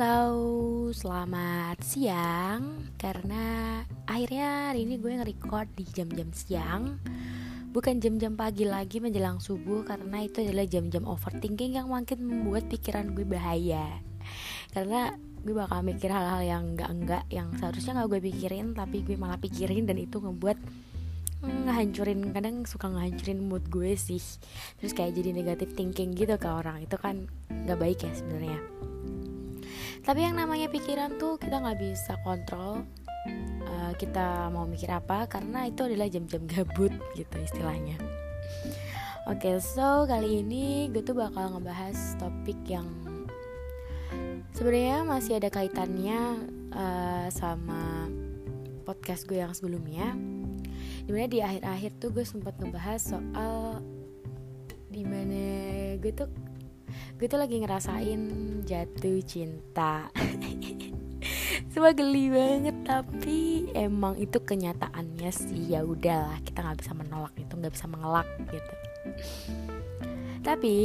Halo, selamat siang. Karena akhirnya hari ini gue nge-record di jam-jam siang. Bukan jam-jam pagi lagi menjelang subuh Karena itu adalah jam-jam overthinking yang makin membuat pikiran gue bahaya. Karena gue bakal mikir hal-hal yang enggak-enggak Yang seharusnya gak gue pikirin Tapi gue malah pikirin dan itu ngebuat ngehancurin kadang suka ngehancurin mood gue sih. Terus kayak jadi negatif thinking gitu ke orang. Itu kan nggak baik ya sebenarnya tapi yang namanya pikiran tuh kita nggak bisa kontrol uh, kita mau mikir apa karena itu adalah jam-jam gabut gitu istilahnya. Oke okay, so kali ini gue tuh bakal ngebahas topik yang sebenarnya masih ada kaitannya uh, sama podcast gue yang sebelumnya. Di mana di akhir-akhir tuh gue sempat ngebahas soal di mana gue tuh gue tuh lagi ngerasain jatuh cinta. Semua geli banget tapi emang itu kenyataannya sih. Ya udahlah kita nggak bisa menolak itu nggak bisa mengelak gitu. Tapi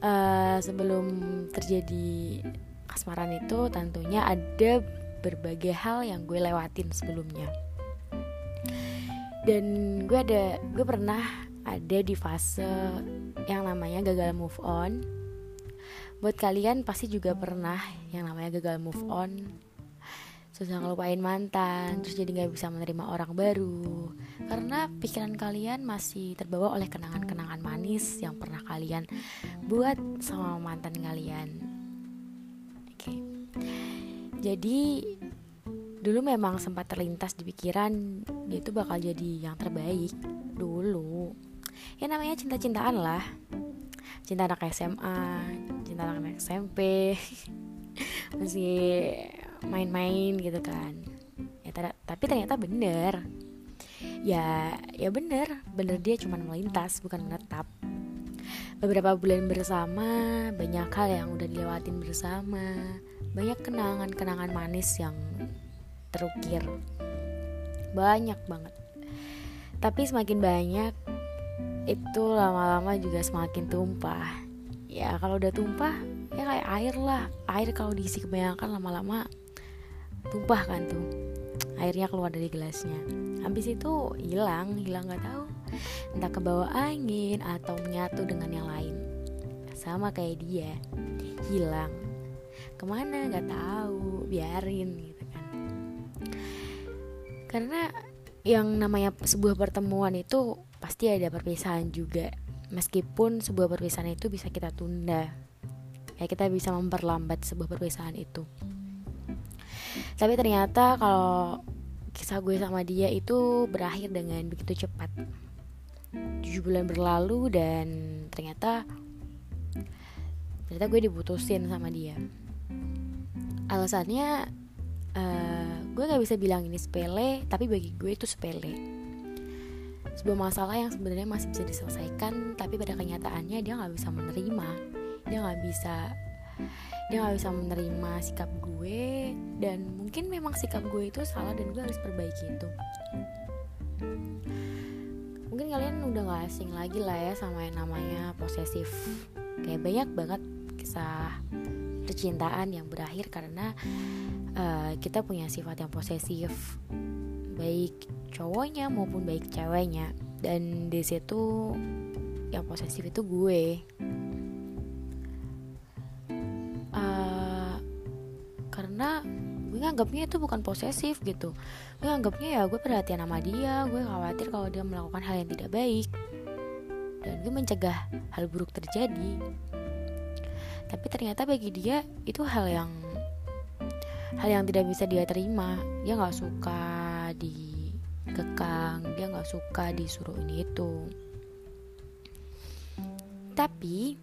uh, sebelum terjadi kasmaran itu tentunya ada berbagai hal yang gue lewatin sebelumnya. Dan gue ada gue pernah ada di fase yang namanya gagal move on buat kalian pasti juga pernah yang namanya gagal move on. Susah ngelupain mantan terus jadi nggak bisa menerima orang baru. Karena pikiran kalian masih terbawa oleh kenangan-kenangan manis yang pernah kalian buat sama mantan kalian. Oke. Jadi dulu memang sempat terlintas di pikiran dia itu bakal jadi yang terbaik dulu. Ya namanya cinta-cintaan lah cinta anak SMA cinta anak SMP masih main-main gitu kan. Ya tapi ternyata bener. Ya ya bener. Bener dia cuma melintas bukan menetap. Beberapa bulan bersama banyak hal yang udah dilewatin bersama. Banyak kenangan-kenangan manis yang terukir. Banyak banget. Tapi semakin banyak itu lama-lama juga semakin tumpah. Ya kalau udah tumpah ya kayak air lah. Air kalau diisi kebanyakan lama-lama tumpah kan tuh. Airnya keluar dari gelasnya. Habis itu hilang hilang nggak tahu. Entah ke bawah angin atau menyatu dengan yang lain. Sama kayak dia hilang. Ke mana? Nggak tahu. Biarin gitu karena yang namanya sebuah pertemuan itu pasti ada perpisahan juga. Meskipun sebuah perpisahan itu bisa kita tunda. Ya kita bisa memperlambat sebuah perpisahan itu. Tapi ternyata kalau kisah gue sama dia itu berakhir dengan begitu cepat. Tujuh bulan berlalu dan ternyata ternyata gue diputusin sama dia. Alasannya uh, gue nggak bisa bilang ini sepele tapi bagi gue itu sepele sebuah masalah yang sebenarnya masih bisa diselesaikan tapi pada kenyataannya dia nggak bisa menerima. Dia nggak bisa dia nggak bisa menerima sikap gue dan mungkin memang sikap gue itu salah dan gue harus perbaiki itu. Mungkin kalian udah gak asing lagi lah ya sama yang namanya posesif. Kayak banyak banget kisah percintaan yang berakhir karena uh, kita punya sifat yang posesif baik cowoknya maupun baik ceweknya. Dan di situ yang posesif itu gue. Uh, karena gue nganggapnya itu bukan posesif gitu. Gue nganggapnya ya gue perhatian sama dia gue khawatir kalau dia melakukan hal yang tidak baik. Dan gue mencegah hal buruk terjadi. Tapi ternyata bagi dia itu hal yang hal yang tidak bisa dia terima. Dia nggak suka dikekang dia nggak suka disuruh ini itu tapi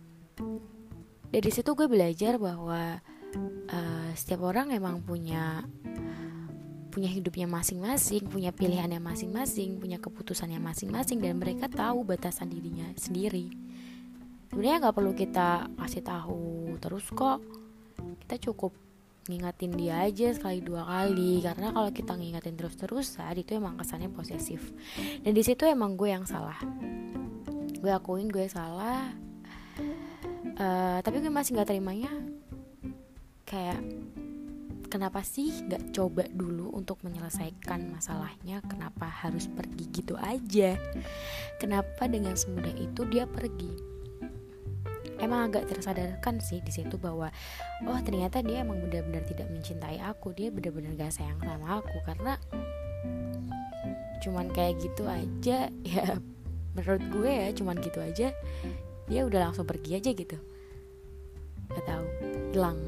dari situ gue belajar bahwa uh, setiap orang emang punya punya hidupnya masing-masing, punya pilihannya masing-masing, punya keputusannya masing-masing, dan mereka tahu batasan dirinya sendiri. Sebenarnya nggak perlu kita kasih tahu terus kok, kita cukup ngingatin dia aja sekali dua kali. Karena kalau kita ngingatin terus terusan itu emang kesannya posesif. Dan di situ emang gue yang salah. Gue akuin gue salah. Uh, tapi gue masih nggak terimanya. Kayak kenapa sih nggak coba dulu untuk menyelesaikan masalahnya? Kenapa harus pergi gitu aja? Kenapa dengan semudah itu dia pergi emang agak tersadarkan sih di situ bahwa oh ternyata dia emang benar-benar tidak mencintai aku. Dia benar-benar gak sayang sama aku. Karena cuman kayak gitu aja ya menurut gue ya cuman gitu aja dia udah langsung pergi aja gitu. Gak tahu hilang.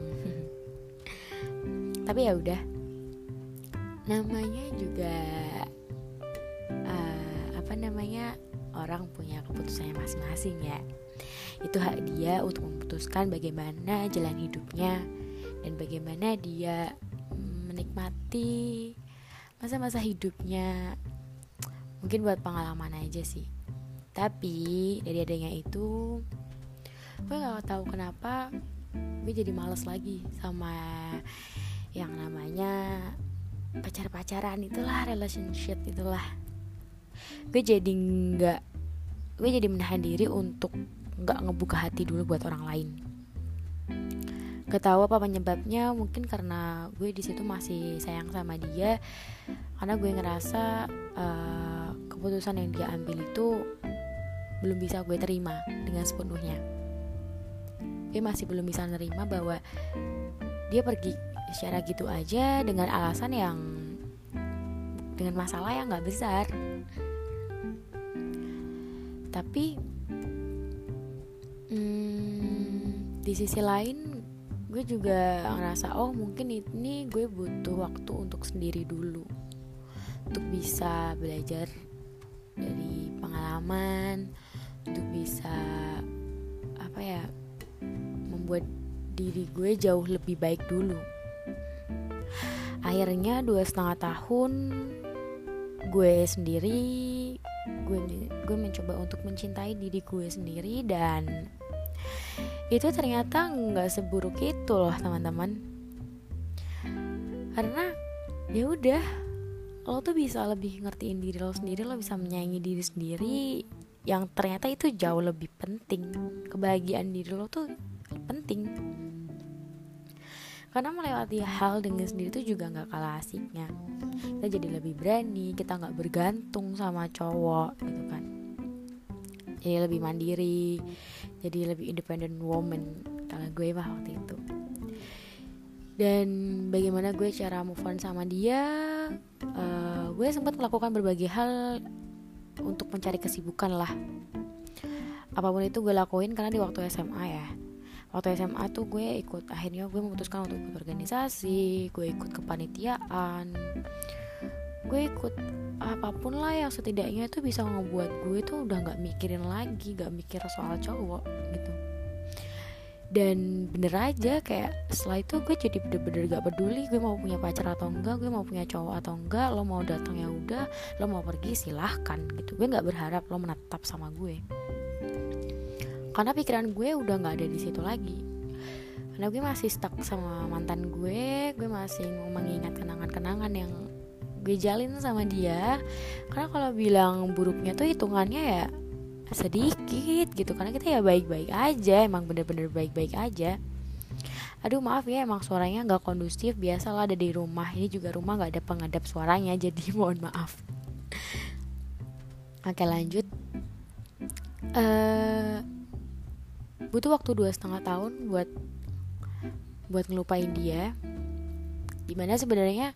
Tapi ya udah. Namanya juga uh, apa namanya orang punya keputusannya masing-masing ya itu hak dia untuk memutuskan bagaimana jalan hidupnya dan bagaimana dia menikmati masa-masa hidupnya. Mungkin buat pengalaman aja sih. Tapi dari adanya itu gue gak tahu kenapa gue jadi males lagi sama yang namanya pacar-pacaran itulah relationship itulah. Gue jadi nggak gue jadi menahan diri untuk nggak ngebuka hati dulu buat orang lain. Gak tahu apa penyebabnya mungkin karena gue di situ masih sayang sama dia. Karena gue ngerasa uh, keputusan yang dia ambil itu belum bisa gue terima dengan sepenuhnya. Gue masih belum bisa nerima bahwa dia pergi secara gitu aja dengan alasan yang dengan masalah yang nggak besar. Tapi di sisi lain gue juga ngerasa oh mungkin ini gue butuh waktu untuk sendiri dulu. Untuk bisa belajar dari pengalaman untuk bisa apa ya membuat diri gue jauh lebih baik dulu. Akhirnya dua setengah tahun gue sendiri gue gue mencoba untuk mencintai diri gue sendiri dan itu ternyata nggak seburuk itu loh teman-teman. Karena ya udah lo tuh bisa lebih ngertiin diri lo sendiri lo bisa menyayangi diri sendiri yang ternyata itu jauh lebih penting. Kebahagiaan diri lo tuh penting. Karena melewati hal dengan sendiri itu juga nggak kalah asiknya. Kita jadi lebih berani kita nggak bergantung sama cowok gitu kan jadi lebih mandiri jadi lebih independent woman kalau gue mah waktu itu. Dan bagaimana gue cara move on sama dia uh, gue sempat melakukan berbagai hal untuk mencari kesibukan lah. Apa pun itu gue lakuin karena di waktu SMA ya. Waktu SMA tuh gue ikut akhirnya gue memutuskan untuk ikut organisasi gue ikut kepanitiaan gue ikut apa pun lah yang setidaknya itu bisa ngebuat gue tuh udah nggak mikirin lagi nggak mikir soal cowok gitu. Dan bener aja kayak setelah itu gue jadi bener-bener gak peduli gue mau punya pacar atau enggak gue mau punya cowok atau enggak lo mau datang ya udah lo mau pergi silahkan gitu. Gue nggak berharap lo menetap sama gue. Karena pikiran gue udah nggak ada di situ lagi. Karena gue masih stuck sama mantan gue gue masih mau mengingat kenangan-kenangan yang gue jalin sama dia. Karena kalau bilang buruknya tuh hitungannya ya sedikit gitu. Karena kita ya baik-baik aja emang bener-bener baik-baik aja. Aduh maaf ya emang suaranya nggak kondusif. Biasalah ada di rumah. Ini juga rumah nggak ada pengadap suaranya jadi mohon maaf. Oke lanjut. Uh, butuh waktu dua setengah tahun buat buat ngelupain dia. Di mana sebenarnya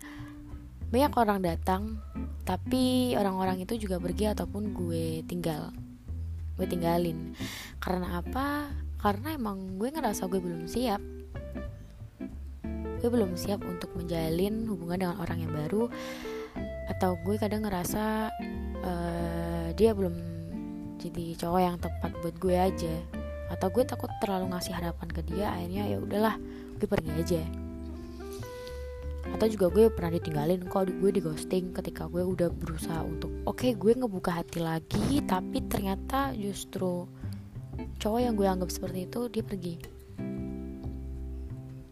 banyak orang datang tapi orang-orang itu juga pergi ataupun gue tinggal gue tinggalin. Karena apa? Karena emang gue ngerasa gue belum siap. Gue belum siap untuk menjalin hubungan dengan orang yang baru atau gue kadang ngerasa uh, dia belum jadi cowok yang tepat buat gue aja. Atau gue takut terlalu ngasih harapan ke dia akhirnya ya udahlah gue pergi aja atau juga gue pernah ditinggalin kok gue di ghosting ketika gue udah berusaha untuk oke okay, gue ngebuka hati lagi tapi ternyata justru cowok yang gue anggap seperti itu dia pergi.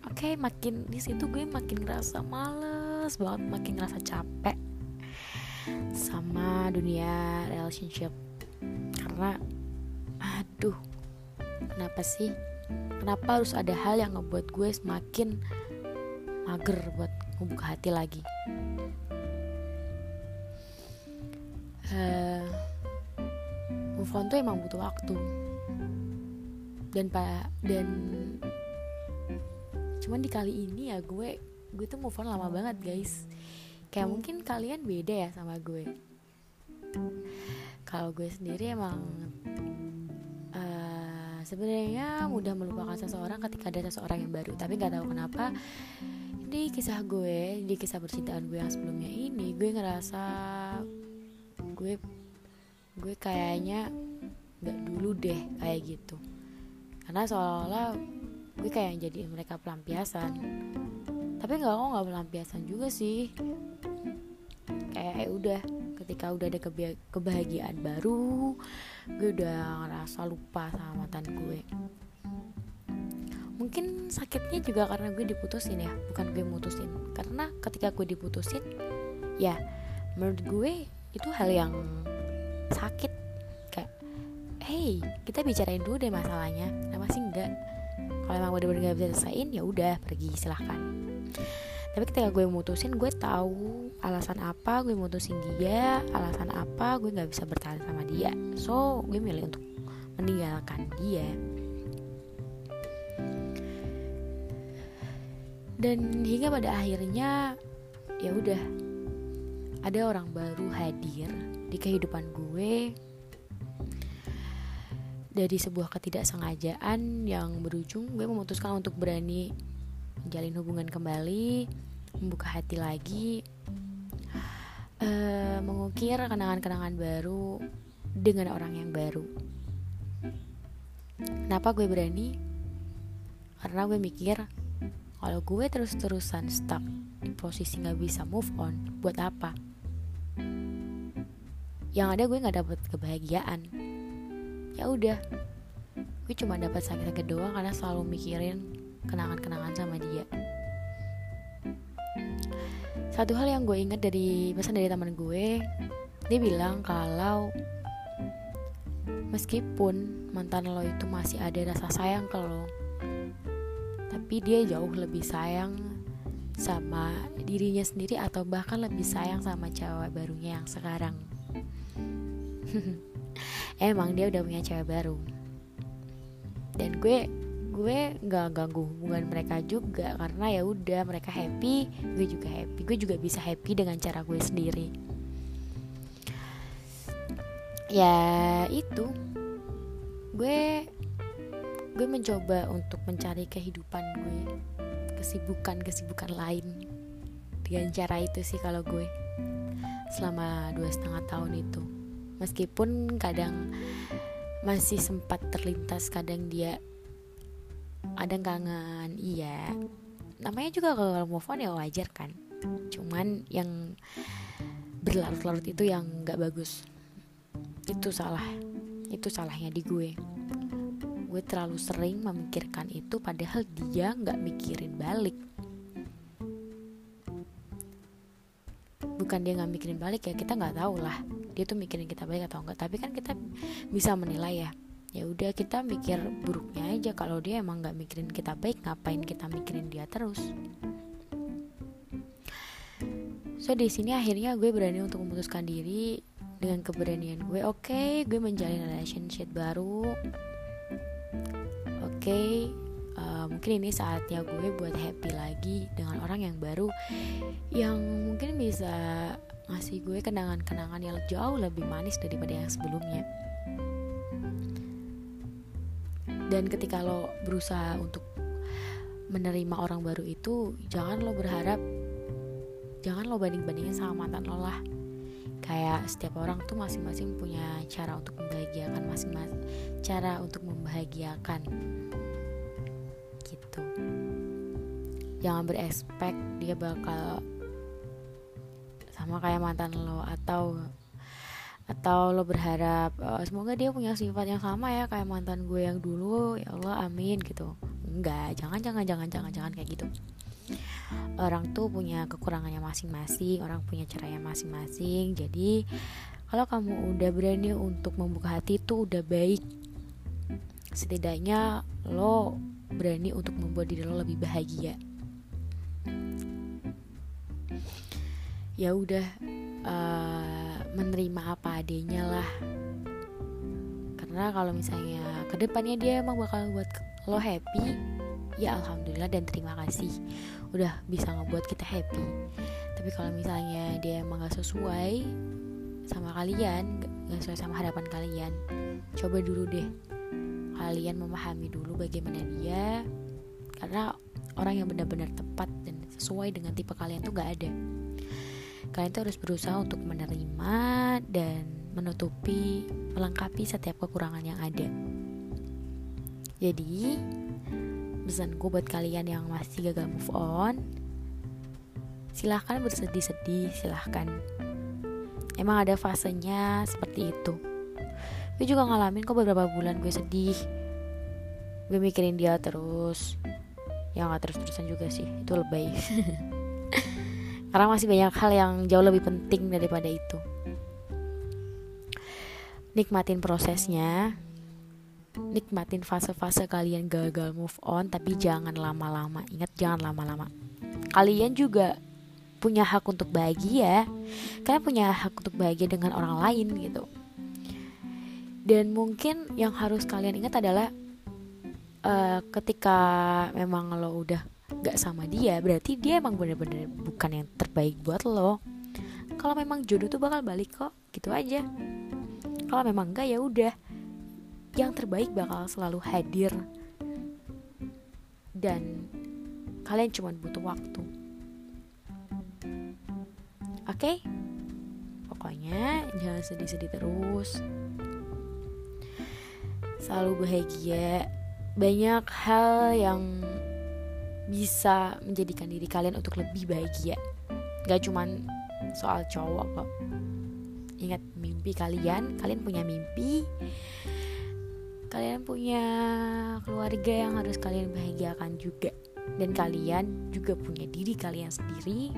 Oke okay, makin di situ gue makin ngerasa males banget makin ngerasa capek sama dunia relationship. Karena aduh kenapa sih? Kenapa harus ada hal yang ngebuat gue semakin mager buat membuka hati lagi. Uh, move on tuh emang butuh waktu. Dan pak dan cuman di kali ini ya gue gue tuh move on lama banget guys. Kayak mungkin kalian beda ya sama gue. Kalau gue sendiri emang uh, sebenarnya mudah melupakan seseorang ketika ada seseorang yang baru. Tapi nggak tahu kenapa di kisah gue di kisah percintaan gue yang sebelumnya ini gue ngerasa gue gue kayaknya nggak dulu deh kayak gitu. Karena seolah-olah gue kayak jadi mereka pelampiasan. Tapi nggak kok nggak pelampiasan juga sih. Kayak ya udah ketika udah ada kebahagiaan baru gue udah ngerasa lupa sama mantan gue mungkin sakitnya juga karena gue diputusin ya bukan gue mutusin. Karena ketika gue diputusin ya menurut gue itu hal yang sakit. Kayak hey kita bicarain dulu deh masalahnya kenapa sih enggak? Kalau emang bener-bener gak bisa selesaiin ya udah pergi silahkan. Tapi ketika gue mutusin gue tahu alasan apa gue mutusin dia alasan apa gue nggak bisa bertahan sama dia. So gue milih untuk meninggalkan dia dan hingga pada akhirnya ya udah. Ada orang baru hadir di kehidupan gue. Dari sebuah ketidaksengajaan yang berujung gue memutuskan untuk berani menjalin hubungan kembali membuka hati lagi uh, mengukir kenangan-kenangan baru dengan orang yang baru. Kenapa gue berani? Karena gue mikir kalau gue terus-terusan stuck di posisi nggak bisa move on buat apa? Yang ada gue nggak dapet kebahagiaan. Ya udah gue cuma dapat sakit-sakit doang karena selalu mikirin kenangan-kenangan sama dia. Satu hal yang gue ingat dari pesan dari teman gue dia bilang kalau meskipun mantan lo itu masih ada rasa sayang ke lo tapi dia jauh lebih sayang sama dirinya sendiri atau bahkan lebih sayang sama cewek barunya yang sekarang. Emang dia udah punya cewek baru. Dan gue gue nggak ganggu hubungan mereka juga karena ya udah mereka happy gue juga happy. Gue juga bisa happy dengan cara gue sendiri. Ya itu. Gue gue mencoba untuk mencari kehidupan gue. Kesibukan kesibukan lain. Dengan cara itu sih kalau gue. Selama dua setengah tahun itu. Meskipun kadang masih sempat terlintas kadang dia ada kangen iya. Namanya juga kalau move on ya wajar kan. Cuman yang berlarut-larut itu yang nggak bagus. Itu salah. Itu salahnya di gue gue terlalu sering memikirkan itu padahal dia nggak mikirin balik. Bukan dia nggak mikirin balik ya kita nggak tahu lah dia tuh mikirin kita baik atau enggak tapi kan kita bisa menilai ya. Ya udah kita mikir buruknya aja. Kalau dia emang nggak mikirin kita baik ngapain kita mikirin dia terus? So di sini akhirnya gue berani untuk memutuskan diri dengan keberanian gue. Oke okay, gue menjalin relationship baru okay, uh, mungkin ini saatnya gue buat happy lagi dengan orang yang baru yang mungkin bisa ngasih gue kenangan-kenangan yang jauh lebih manis daripada yang sebelumnya. Dan ketika lo berusaha untuk menerima orang baru itu jangan lo berharap jangan lo banding-bandingin sama mantan lo lah kayak setiap orang tuh masing-masing punya cara untuk membahagiakan masing-masing cara untuk membahagiakan. Gitu. Jangan berespek dia bakal sama kayak mantan lo atau atau lo berharap uh, semoga dia punya sifat yang sama ya kayak mantan gue yang dulu. Ya Allah amin gitu. Enggak jangan jangan jangan jangan jangan kayak gitu orang tuh punya kekurangannya masing-masing orang punya caranya masing-masing. Jadi kalau kamu udah berani untuk membuka hati itu udah baik. Setidaknya lo berani untuk membuat diri lo lebih bahagia. Ya udah uh, menerima apa adanya lah. Karena kalau misalnya ke depannya dia emang bakal buat lo happy ya alhamdulillah dan terima kasih. Udah bisa ngebuat kita happy. Tapi kalau misalnya dia emang gak sesuai sama kalian gak sesuai sama harapan kalian coba dulu deh. Kalian memahami dulu bagaimana dia. Karena orang yang benar-benar tepat dan sesuai dengan tipe kalian tuh gak ada. Kalian tuh harus berusaha untuk menerima dan menutupi melengkapi setiap kekurangan yang ada. Jadi pesanku buat kalian yang masih gagal move on silahkan bersedih-sedih silahkan. Emang ada fasenya seperti itu. Gue juga ngalamin kok beberapa bulan gue sedih. Gue mikirin dia terus. Ya nggak terus-terusan juga sih itu lebay. Karena masih banyak hal yang jauh lebih penting daripada itu. Nikmatin prosesnya nikmatin fase-fase kalian gagal move on tapi jangan lama-lama. Ingat jangan lama-lama. Kalian juga punya hak untuk bahagia. Kalian punya hak untuk bahagia dengan orang lain gitu. Dan mungkin yang harus kalian ingat adalah uh, ketika memang lo udah gak sama dia berarti dia emang bener-bener bukan yang terbaik buat lo. Kalau memang jodoh tuh bakal balik kok gitu aja. Kalau memang enggak ya udah yang terbaik bakal selalu hadir. Dan kalian cuma butuh waktu. Oke? Okay? pokoknya jangan sedih-sedih terus. Selalu bahagia. Banyak hal yang bisa menjadikan diri kalian untuk lebih bahagia. Gak cuman soal cowok kok. Ingat mimpi kalian kalian punya mimpi kalian punya keluarga yang harus kalian bahagiakan juga. Dan kalian juga punya diri kalian sendiri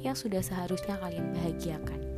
yang sudah seharusnya kalian bahagiakan